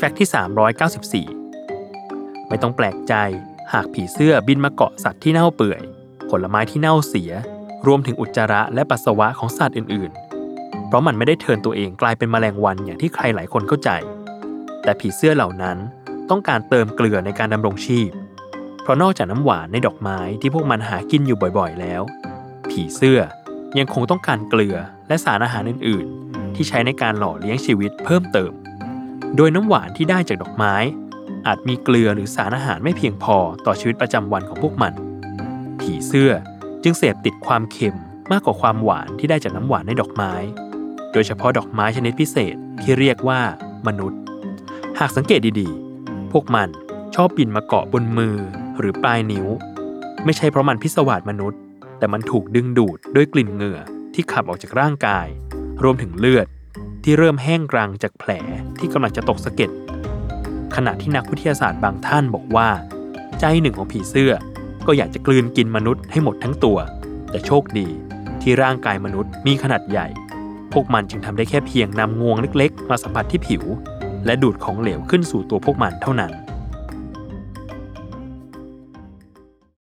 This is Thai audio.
แฟกต์ที่ 394 ไม่ต้องแปลกใจหากผีเสื้อบินมาเกาะสัตว์ที่เน่าเปื่อย ผลไม้ที่เน่าเสีย รวมถึงอุจจาระและปัสสาวะของสัตว์อื่น ๆ เพราะมันไม่ได้เทินตัวเองกลายเป็นแมลงวันอย่างที่ใครหลายคนเข้าใจ แต่ผีเสื้อเหล่านั้นต้องการเติมเกลือในการดำรงชีพ เพราะนอกจากน้ำหวานในดอกไม้ที่พวกมันหากินอยู่บ่อยๆ แล้ว ผีเสื้อยังคงต้องการเกลือและสารอาหารอื่น ๆ ที่ใช้ในการหล่อเลี้ยงชีวิตเพิ่มเติม โดยน้ำหวานที่ได้จากดอกไม้ อาจมีเกลือหรือสารอาหารไม่เพียงพอต่อชีวิตประจำวันของพวกมัน ผีเสื้อจึงเสพติดความเค็มมากกว่าความหวานที่ได้จากน้ำหวานในดอกไม้ โดยเฉพาะดอกไม้ชนิดพิเศษที่เรียกว่ามนุษย์ หากสังเกตดีๆ พวกมันชอบบินมาเกาะบนมือหรือปลายนิ้ว ไม่ใช่เพราะมันพิศวาสมนุษย์ แต่มันถูกดึงดูดด้วยกลิ่นเหงื่อที่ขับออกจากร่างกาย รวมถึงเลือด ที่เริ่มแห้งกรังจากแผลที่กำลังจะตกสะเก็ดขณะที่นักวิทยาศาสตร์บางท่านบอกว่า ใจหนึ่งของผีเสื้อก็อยากจะกลืนกินมนุษย์ให้หมดทั้งตัว แต่โชคดีที่ร่างกายมนุษย์มีขนาดใหญ่ พวกมันจึงทำได้แค่เพียงนำงวงเล็กๆ มาสัมผัสที่ผิว และดูดของเหลวขึ้นสู่ตัวพวกมันเท่านั้น